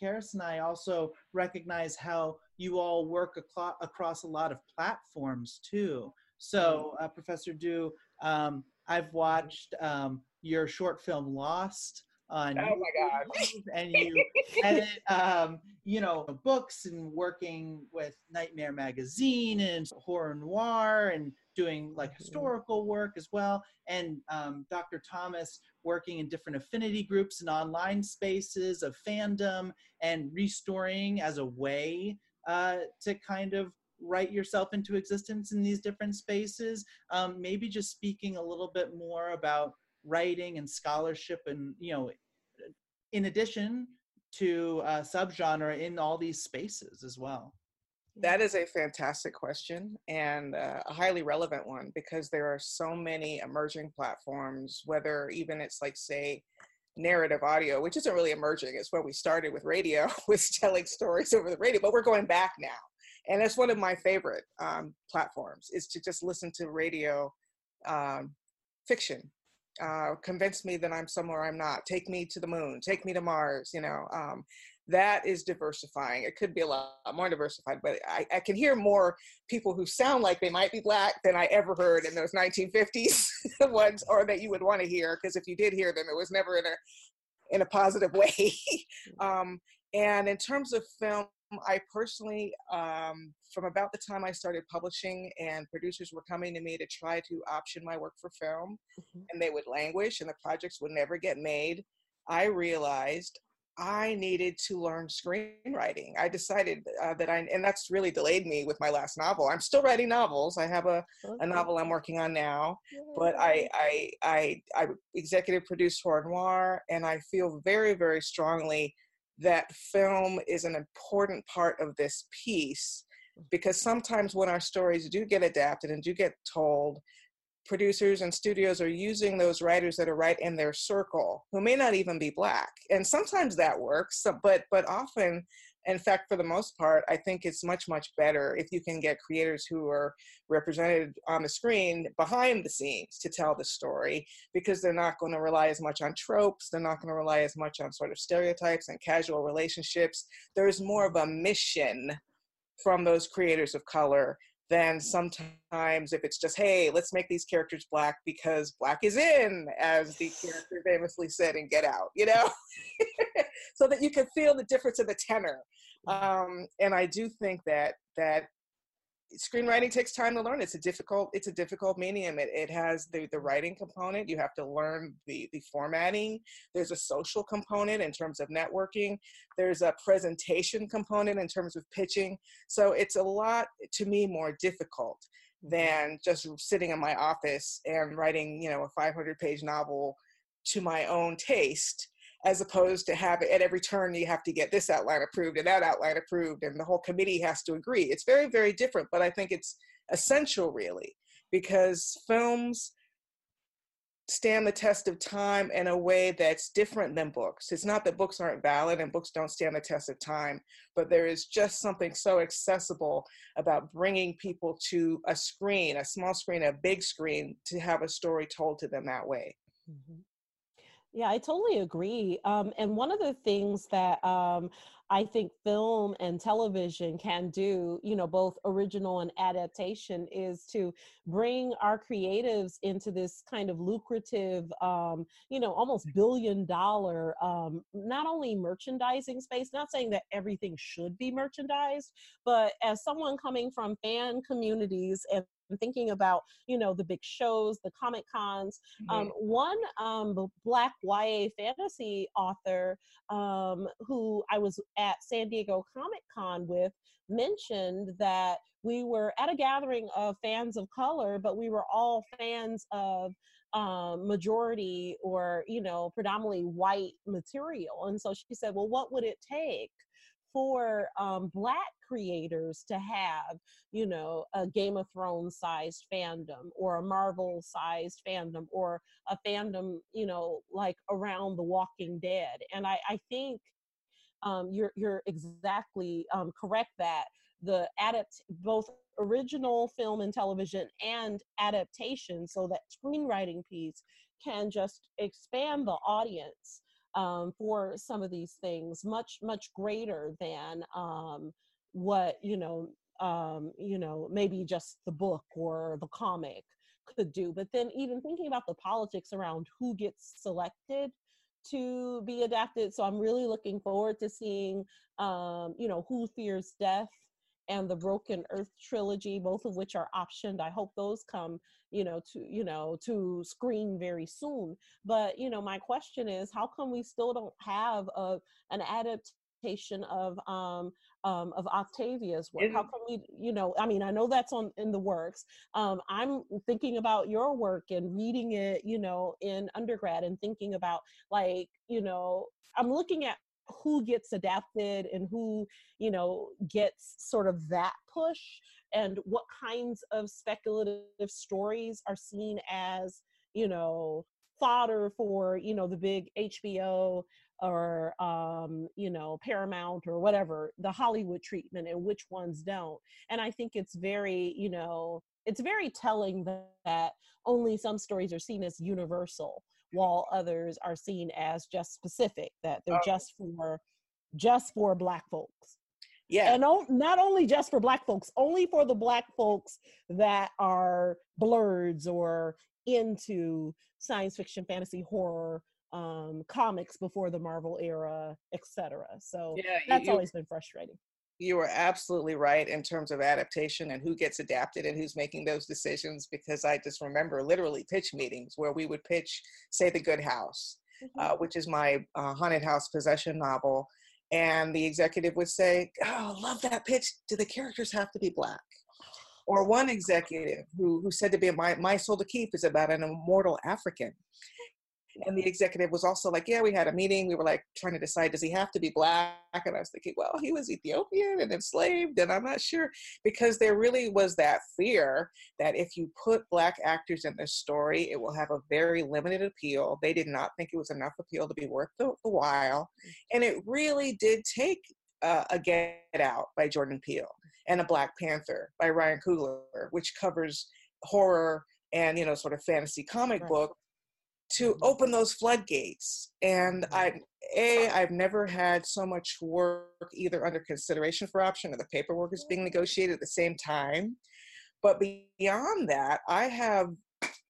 Karis and I also recognize how you all work aclo- across a lot of platforms too. So, uh, Professor Due, um, I've watched um, your short film Lost on oh my god and you edit um, you know books and working with nightmare magazine and horror noir and doing like mm-hmm. historical work as well and um, dr thomas working in different affinity groups and online spaces of fandom and restoring as a way uh, to kind of write yourself into existence in these different spaces. Um, maybe just speaking a little bit more about writing and scholarship and you know in addition to uh, subgenre in all these spaces as well. That is a fantastic question and uh, a highly relevant one because there are so many emerging platforms whether even it's like say narrative audio which isn't really emerging it's where we started with radio with telling stories over the radio but we're going back now and it's one of my favorite um, platforms is to just listen to radio um, fiction uh, convince me that I'm somewhere I'm not. Take me to the moon. Take me to Mars. You know, um, that is diversifying. It could be a lot more diversified, but I, I, can hear more people who sound like they might be black than I ever heard in those 1950s ones, or that you would want to hear. Because if you did hear them, it was never in a in a positive way. um, and in terms of film, I personally, um, from about the time I started publishing and producers were coming to me to try to option my work for film, mm-hmm. and they would languish and the projects would never get made, I realized I needed to learn screenwriting. I decided uh, that I, and that's really delayed me with my last novel. I'm still writing novels. I have a, okay. a novel I'm working on now, but I, I, I, I executive produced Horror Noir, and I feel very, very strongly that film is an important part of this piece because sometimes when our stories do get adapted and do get told, producers and studios are using those writers that are right in their circle who may not even be black and sometimes that works but but often in fact, for the most part, I think it's much, much better if you can get creators who are represented on the screen behind the scenes to tell the story because they're not going to rely as much on tropes. They're not going to rely as much on sort of stereotypes and casual relationships. There's more of a mission from those creators of color than sometimes if it's just hey let's make these characters black because black is in as the character famously said in get out you know? So that you can feel the difference in the tenor. Um, and i do think that that screenwriting takes time to learn. It's a difficult it's a difficult medium. It, it has the, the writing component. You have to learn the, the formatting. There's a social component in terms of networking. There's a presentation component in terms of pitching. So it's a lot to me more difficult mm-hmm. than just sitting in my office and writing you know a 500 page novel to my own taste as opposed to have at every turn you have to get this outline approved and that outline approved and the whole committee has to agree. It's very very different but i think it's essential really because films stand the test of time in a way that's different than books. It's not that books aren't valid and books don't stand the test of time but there is just something so accessible about bringing people to a screen a small screen a big screen to have a story told to them that way. Mm-hmm. Yeah, I totally agree. Um, and one of the things that um, I think film and television can do, you know, both original and adaptation, is to bring our creatives into this kind of lucrative, um, you know, almost billion dollar, um, not only merchandising space, not saying that everything should be merchandised, but as someone coming from fan communities and thinking about you know the big shows the comic cons mm-hmm. um, one um, black ya fantasy author um, who i was at san diego comic con with mentioned that we were at a gathering of fans of color but we were all fans of um, majority or you know predominantly white material and so she said well what would it take for um, black creators to have you know a game of thrones sized fandom or a marvel sized fandom or a fandom you know like around the walking dead. And i, I think um, you're you're exactly um, correct that the adapt both original film and television and adaptation so that screenwriting piece can just expand the audience um, for some of these things, much much greater than um, what you know um, you know maybe just the book or the comic could do. But then even thinking about the politics around who gets selected to be adapted. So I'm really looking forward to seeing, um, you know, Who Fears Death and the Broken Earth trilogy, both of which are optioned. I hope those come, you know, to you know to screen very soon. But you know, my question is, how come we still don't have a an adaptation of um, um, of Octavia's work? How come we, you know, I mean, I know that's on in the works. Um, I'm thinking about your work and reading it, you know, in undergrad and thinking about like, you know, I'm looking at who gets adapted and who, you know, gets sort of that push and what kinds of speculative stories are seen as, you know, fodder for, you know, the big HBO or um, you know paramount or whatever the hollywood treatment and which ones don't. And i think it's very you know it's very telling that only some stories are seen as universal while others are seen as just specific that they're oh. just for just for black folks yeah and o- not only just for black folks only for the black folks that are blurs or into science fiction fantasy horror um, comics before the Marvel era, etc. So yeah, that's you, always been frustrating. You are absolutely right in terms of adaptation and who gets adapted and who's making those decisions. Because I just remember literally pitch meetings where we would pitch, say, The Good House, mm-hmm. uh, which is my uh, haunted house possession novel, and the executive would say, "Oh, love that pitch. Do the characters have to be black?" Or one executive who, who said to me, my, my Soul to Keep is about an immortal African and the executive was also like, yeah, we had a meeting. We were like trying to decide, does he have to be black? And I was thinking, well, he was Ethiopian and enslaved, and I'm not sure because there really was that fear that if you put black actors in this story, it will have a very limited appeal. They did not think it was enough appeal to be worth the, the while, and it really did take uh, a Get Out by Jordan Peele and a Black Panther by Ryan Coogler, which covers horror and you know sort of fantasy comic right. book to open those floodgates. And mm-hmm. I, a, I've never had so much work either under consideration for option or the paperwork is being mm-hmm. negotiated at the same time. But beyond that, I have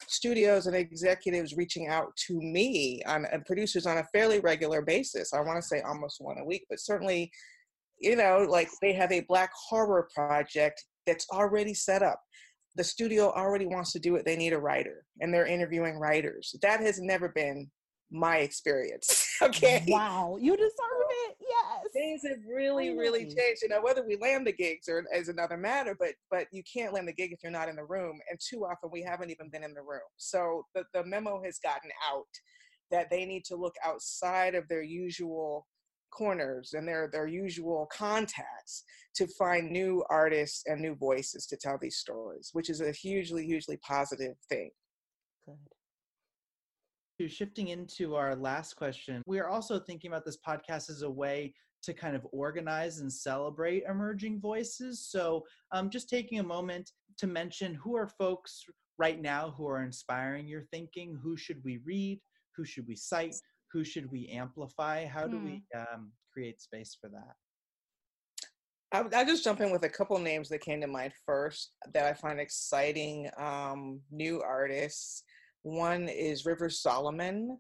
studios and executives reaching out to me on, and producers on a fairly regular basis. I want to say almost one a week, but certainly, you know, like they have a black horror project that's already set up the studio already wants to do it they need a writer and they're interviewing writers. That has never been my experience okay? Wow you deserve it yes. things have really really? changed you know whether we land the gigs or is another matter but but you can't land the gig if you're not in the room and too often we haven't even been in the room. So the, the memo has gotten out that they need to look outside of their usual corners and their their usual contacts to find new artists and new voices to tell these stories which is a hugely hugely positive thing. Good. Shifting into our last question. We are also thinking about this podcast as a way to kind of organize and celebrate emerging voices. So um, just taking a moment to mention who are folks right now who are inspiring your thinking who should we read who should we cite who should we amplify? How do we hmm. um, create space for that? I'll, I'll, just jump in with a couple names that came to mind first that I find exciting um, new artists. One is River Solomon,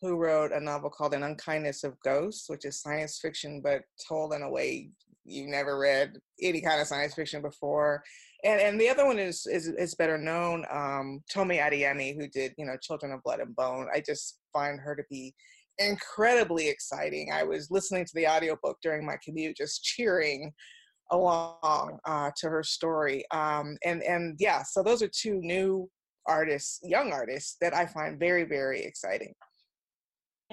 who wrote a novel called An Unkindness of Ghosts, which is science fiction but told in a way you've never read any kind of science fiction before. And and the other one is is, is better known, um, Tomi Adeyemi, who did you know Children of Blood and Bone. I just find her to be incredibly exciting. I was listening to the audiobook during my commute, just cheering along uh, to her story. Um, and and yeah, so those are two new artists, young artists that I find very very exciting.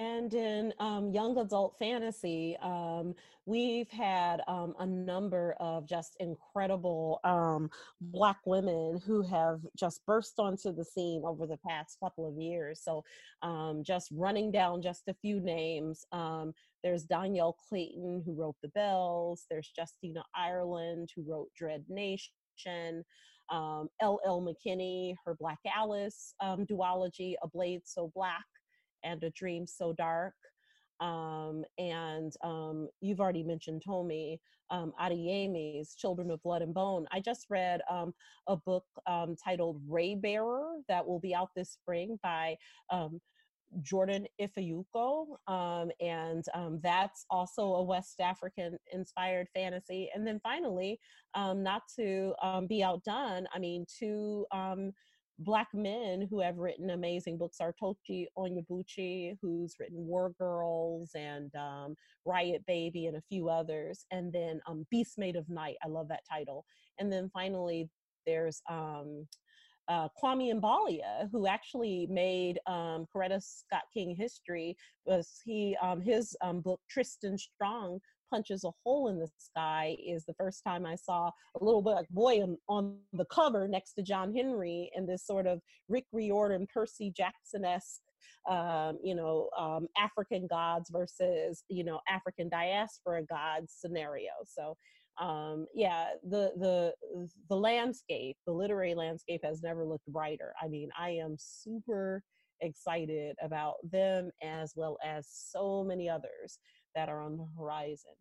And in um, young adult fantasy, um, we've had um, a number of just incredible um, Black women who have just burst onto the scene over the past couple of years. So, um, just running down just a few names um, there's Dhonielle Clayton, who wrote The Belles, there's Justina Ireland, who wrote Dread Nation. Um, L.L. McKinney, her Black Alice duology, A Blade So Black, and A Dream So Dark. um, and um, you've already mentioned Tomi um, Children of Blood and Bone. I just read um, a book um, titled Raybearer that will be out this spring by um, Jordan Ifueko, um, and that's also a West African inspired fantasy. And then finally, not to be outdone, I mean, two black men who have written amazing books are Tochi Onyebuchi, who's written War Girls and um, Riot Baby and a few others, and then Beast Made of Night. I love that title. And then finally, there's um, uh, Kwame Mbalia, who actually made um, Coretta Scott King history, was he um, his um, book Tristan Strong punches a hole in the sky is the first time I saw a little boy on, on the cover next to John Henry in this sort of Rick Riordan, Percy Jackson esque um, you know, um, African gods versus, you know, African diaspora gods scenario. So um, yeah, the the the landscape, the literary landscape, has never looked brighter. I mean, I am super excited about them as well as so many others that are on the horizon.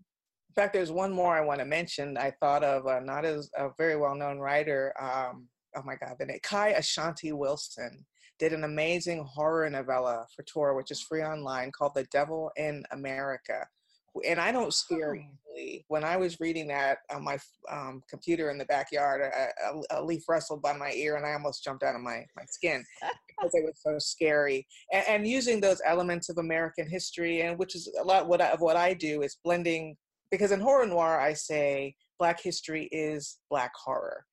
In fact, there's one more I want to mention. I thought of uh, not as a very well-known writer. Um, oh my God, the name Kai Ashante Wilson did an amazing horror novella for Tor, which is free online, called The Devil in America and I don't scare oh. easily. When I was reading that on my um, computer in the backyard, a, a, a, leaf rustled by my ear, and I almost jumped out of my, my skin because it was so scary. And, and, using those elements of American history, and which is a lot what I, of what I do is blending. Because in horror noir, I say Black history is Black horror,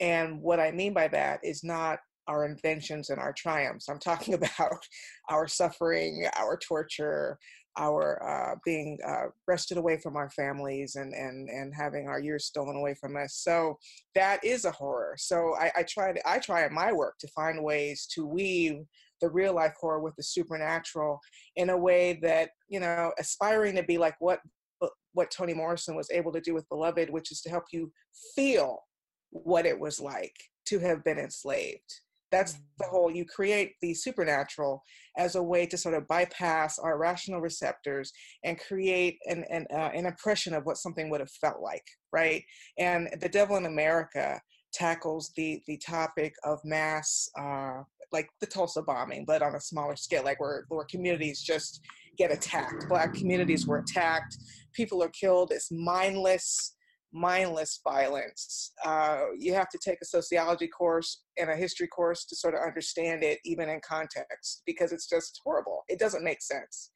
and what I mean by that is not our inventions and our triumphs. I'm talking about our suffering, our torture, our uh, being uh, wrested away from our families and, and, and having our years stolen away from us. So that is a horror. So I, I try to, I try in my work to find ways to weave the real life horror with the supernatural in a way that you know aspiring to be like what what Toni Morrison was able to do with Beloved, which is to help you feel what it was like to have been enslaved that's the whole you create the supernatural as a way to sort of bypass our rational receptors and create an, an, uh, an impression of what something would have felt like right? And the devil in america tackles the the topic of mass uh, like the tulsa bombing but on a smaller scale like where, where communities just get attacked. Black communities were attacked. People are killed. It's mindless mindless violence. Uh, you have to take a sociology course and a history course to sort of understand it, even in context, because it's just horrible. It doesn't make sense.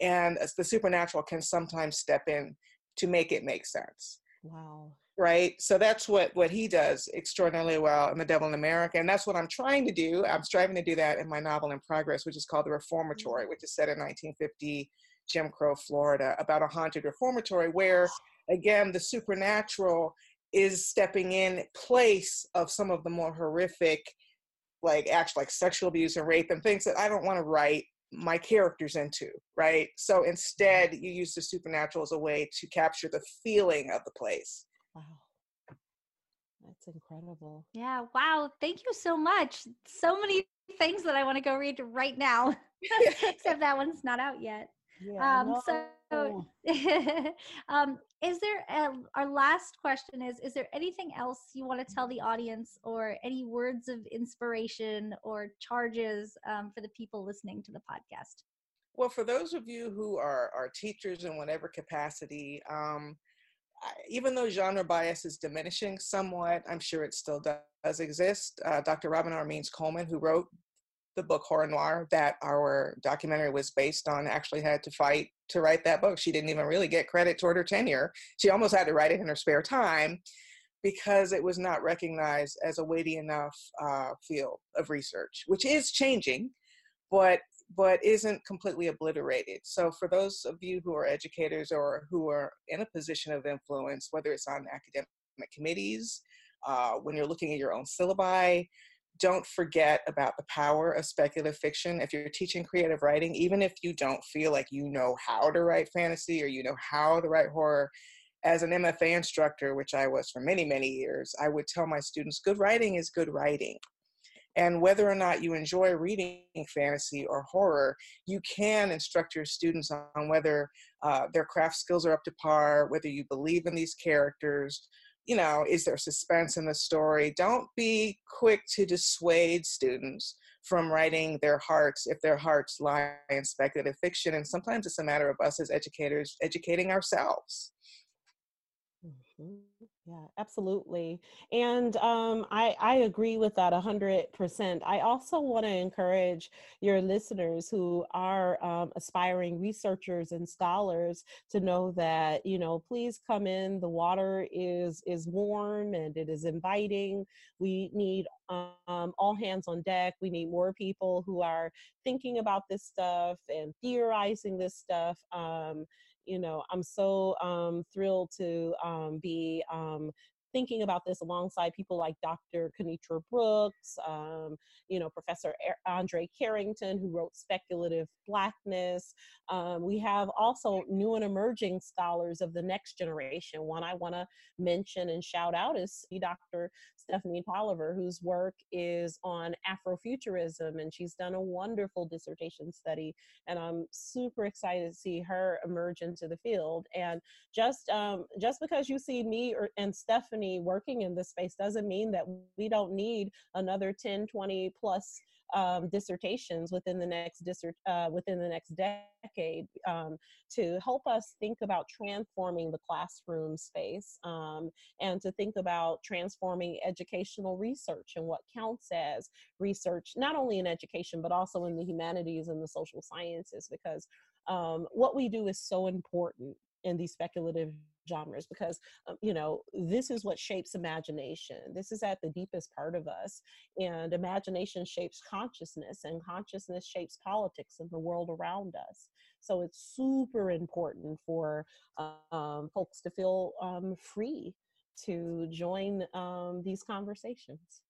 And the supernatural can sometimes step in to make it make sense. Wow. Right. So that's what what he does extraordinarily well in The Devil in America, and that's what I'm trying to do. I'm striving to do that in my novel in progress, which is called The Reformatory, mm-hmm. which is set in 1950 Jim Crow Florida, about a haunted reformatory where again, the supernatural is stepping in place of some of the more horrific, like actual like sexual abuse and rape and things that I don't want to write my characters into, right? So instead, you use the supernatural as a way to capture the feeling of the place. Wow. That's incredible. Yeah. Wow. Thank you so much. So many things that I want to go read right now, except that one's not out yet. Yeah, um, no. So, um, is there a, our last question is is there anything else you want to tell the audience or any words of inspiration or charges um, for the people listening to the podcast? Well for those of you who are are teachers in whatever capacity um, even though genre bias is diminishing somewhat i'm sure it still does exist uh, dr robin means coleman who wrote the book Horror Noir that our documentary was based on actually had to fight to write that book. She didn't even really get credit toward her tenure. She almost had to write it in her spare time because it was not recognized as a weighty enough uh, field of research, which is changing, but but isn't completely obliterated. So for those of you who are educators or who are in a position of influence, whether it's on academic committees, uh, when you're looking at your own syllabi, don't forget about the power of speculative fiction. If you're teaching creative writing, even if you don't feel like you know how to write fantasy or you know how to write horror, as an MFA instructor, which I was for many, many years, I would tell my students good writing is good writing. And whether or not you enjoy reading fantasy or horror, you can instruct your students on whether uh, their craft skills are up to par, whether you believe in these characters, you know, is there suspense in the story? Don't be quick to dissuade students from writing their hearts if their hearts lie in speculative fiction. And sometimes it's a matter of us as educators educating ourselves. Mm-hmm. Yeah, absolutely. And um, I, I agree with that 100%. I also want to encourage your listeners who are um, aspiring researchers and scholars to know that, you know, please come in. The water is, is warm and it is inviting. We need um, all hands on deck. We need more people who are thinking about this stuff and theorizing this stuff. Um, you know, I'm so um, thrilled to um, be um, thinking about this alongside people like Dr. Kinitra Brooks, um, you know, Professor Andre Carrington, who wrote Speculative Blackness. Um, we have also new and emerging scholars of the next generation. One I want to mention and shout out is Dr. Stephanie Toliver, whose work is on Afrofuturism, and she's done a wonderful dissertation study. And I'm super excited to see her emerge into the field. And just um, just because you see me or, and Stephanie working in this space doesn't mean that we don't need another 10, 20 plus um, dissertations within the next dissert, uh, within the next decade um, to help us think about transforming the classroom space um, and to think about transforming educational research and what counts as research, not only in education but also in the humanities and the social sciences, because um, what we do is so important in these speculative genres because um, you know this is what shapes imagination. This is at the deepest part of us and imagination shapes consciousness and consciousness shapes politics and the world around us. So it's super important for um, folks to feel um, free to join um, these conversations